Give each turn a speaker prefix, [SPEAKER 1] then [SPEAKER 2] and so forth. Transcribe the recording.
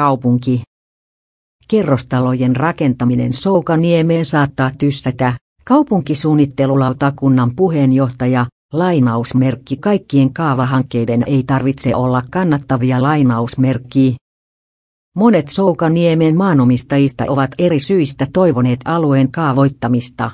[SPEAKER 1] kaupunki. Kerrostalojen rakentaminen Soukaniemeen saattaa tyssätä, kaupunkisuunnittelulautakunnan puheenjohtaja, lainausmerkki kaikkien kaavahankkeiden ei tarvitse olla kannattavia lainausmerkki. Monet Soukaniemen maanomistajista ovat eri syistä toivoneet alueen kaavoittamista.